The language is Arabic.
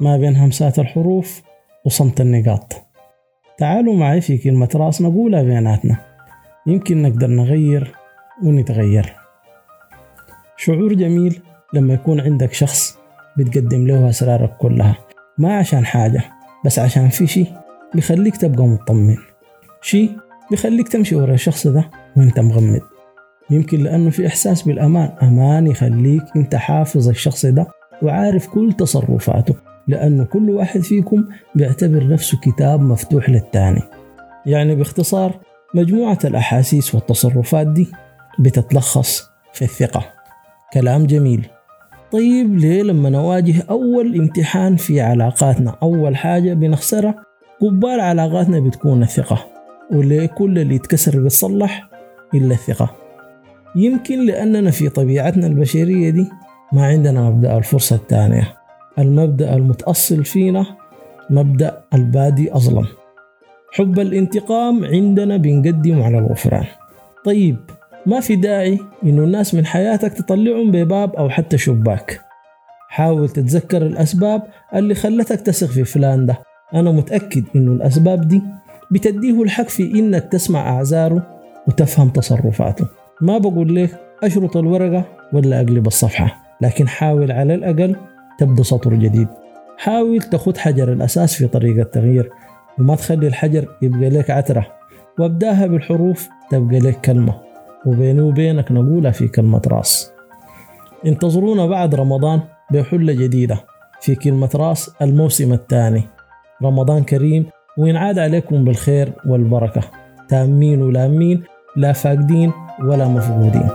ما بين همسات الحروف وصمت النقاط. تعالوا معي في كلمة راس نقولها بيناتنا. يمكن نقدر نغير ونتغير. شعور جميل لما يكون عندك شخص بتقدم له أسرارك كلها. ما عشان حاجة بس عشان في شي بيخليك تبقى مطمن. شي بيخليك تمشي ورا الشخص ده وانت مغمض. يمكن لأنه في إحساس بالأمان. أمان يخليك أنت حافظ الشخص ده وعارف كل تصرفاته. لأنه كل واحد فيكم بيعتبر نفسه كتاب مفتوح للتاني. يعني باختصار مجموعة الأحاسيس والتصرفات دي بتتلخص في الثقة. كلام جميل. طيب ليه لما نواجه أول امتحان في علاقاتنا أول حاجة بنخسرها؟ قبال علاقاتنا بتكون الثقة. وليه كل اللي يتكسر بيتصلح إلا الثقة؟ يمكن لأننا في طبيعتنا البشرية دي ما عندنا مبدأ الفرصة الثانية. المبدأ المتأصل فينا مبدأ البادي أظلم. حب الانتقام عندنا بنقدم على الغفران. طيب ما في داعي إنه الناس من حياتك تطلعهم بباب أو حتى شباك؟ حاول تتذكر الأسباب اللي خلتك تثق في فلان ده. أنا متأكد إنه الأسباب دي بتديه الحق في إنك تسمع أعذاره وتفهم تصرفاته. ما بقول لك أشرط الورقة ولا أقلب الصفحة لكن حاول على الأقل تبدأ سطر جديد. حاول تخد حجر الأساس في طريق التغيير وما تخلي الحجر يبقى لك عترة. وابدأها بالحروف تبقى لك كلمة وبيني وبينك نقولها في كلمة راس. انتظرونا بعد رمضان بحلة جديدة في كلمة راس الموسم الثاني. رمضان كريم وينعاد عليكم بالخير والبركة. تأمين ولامين لا فاقدين ولا مفقودين.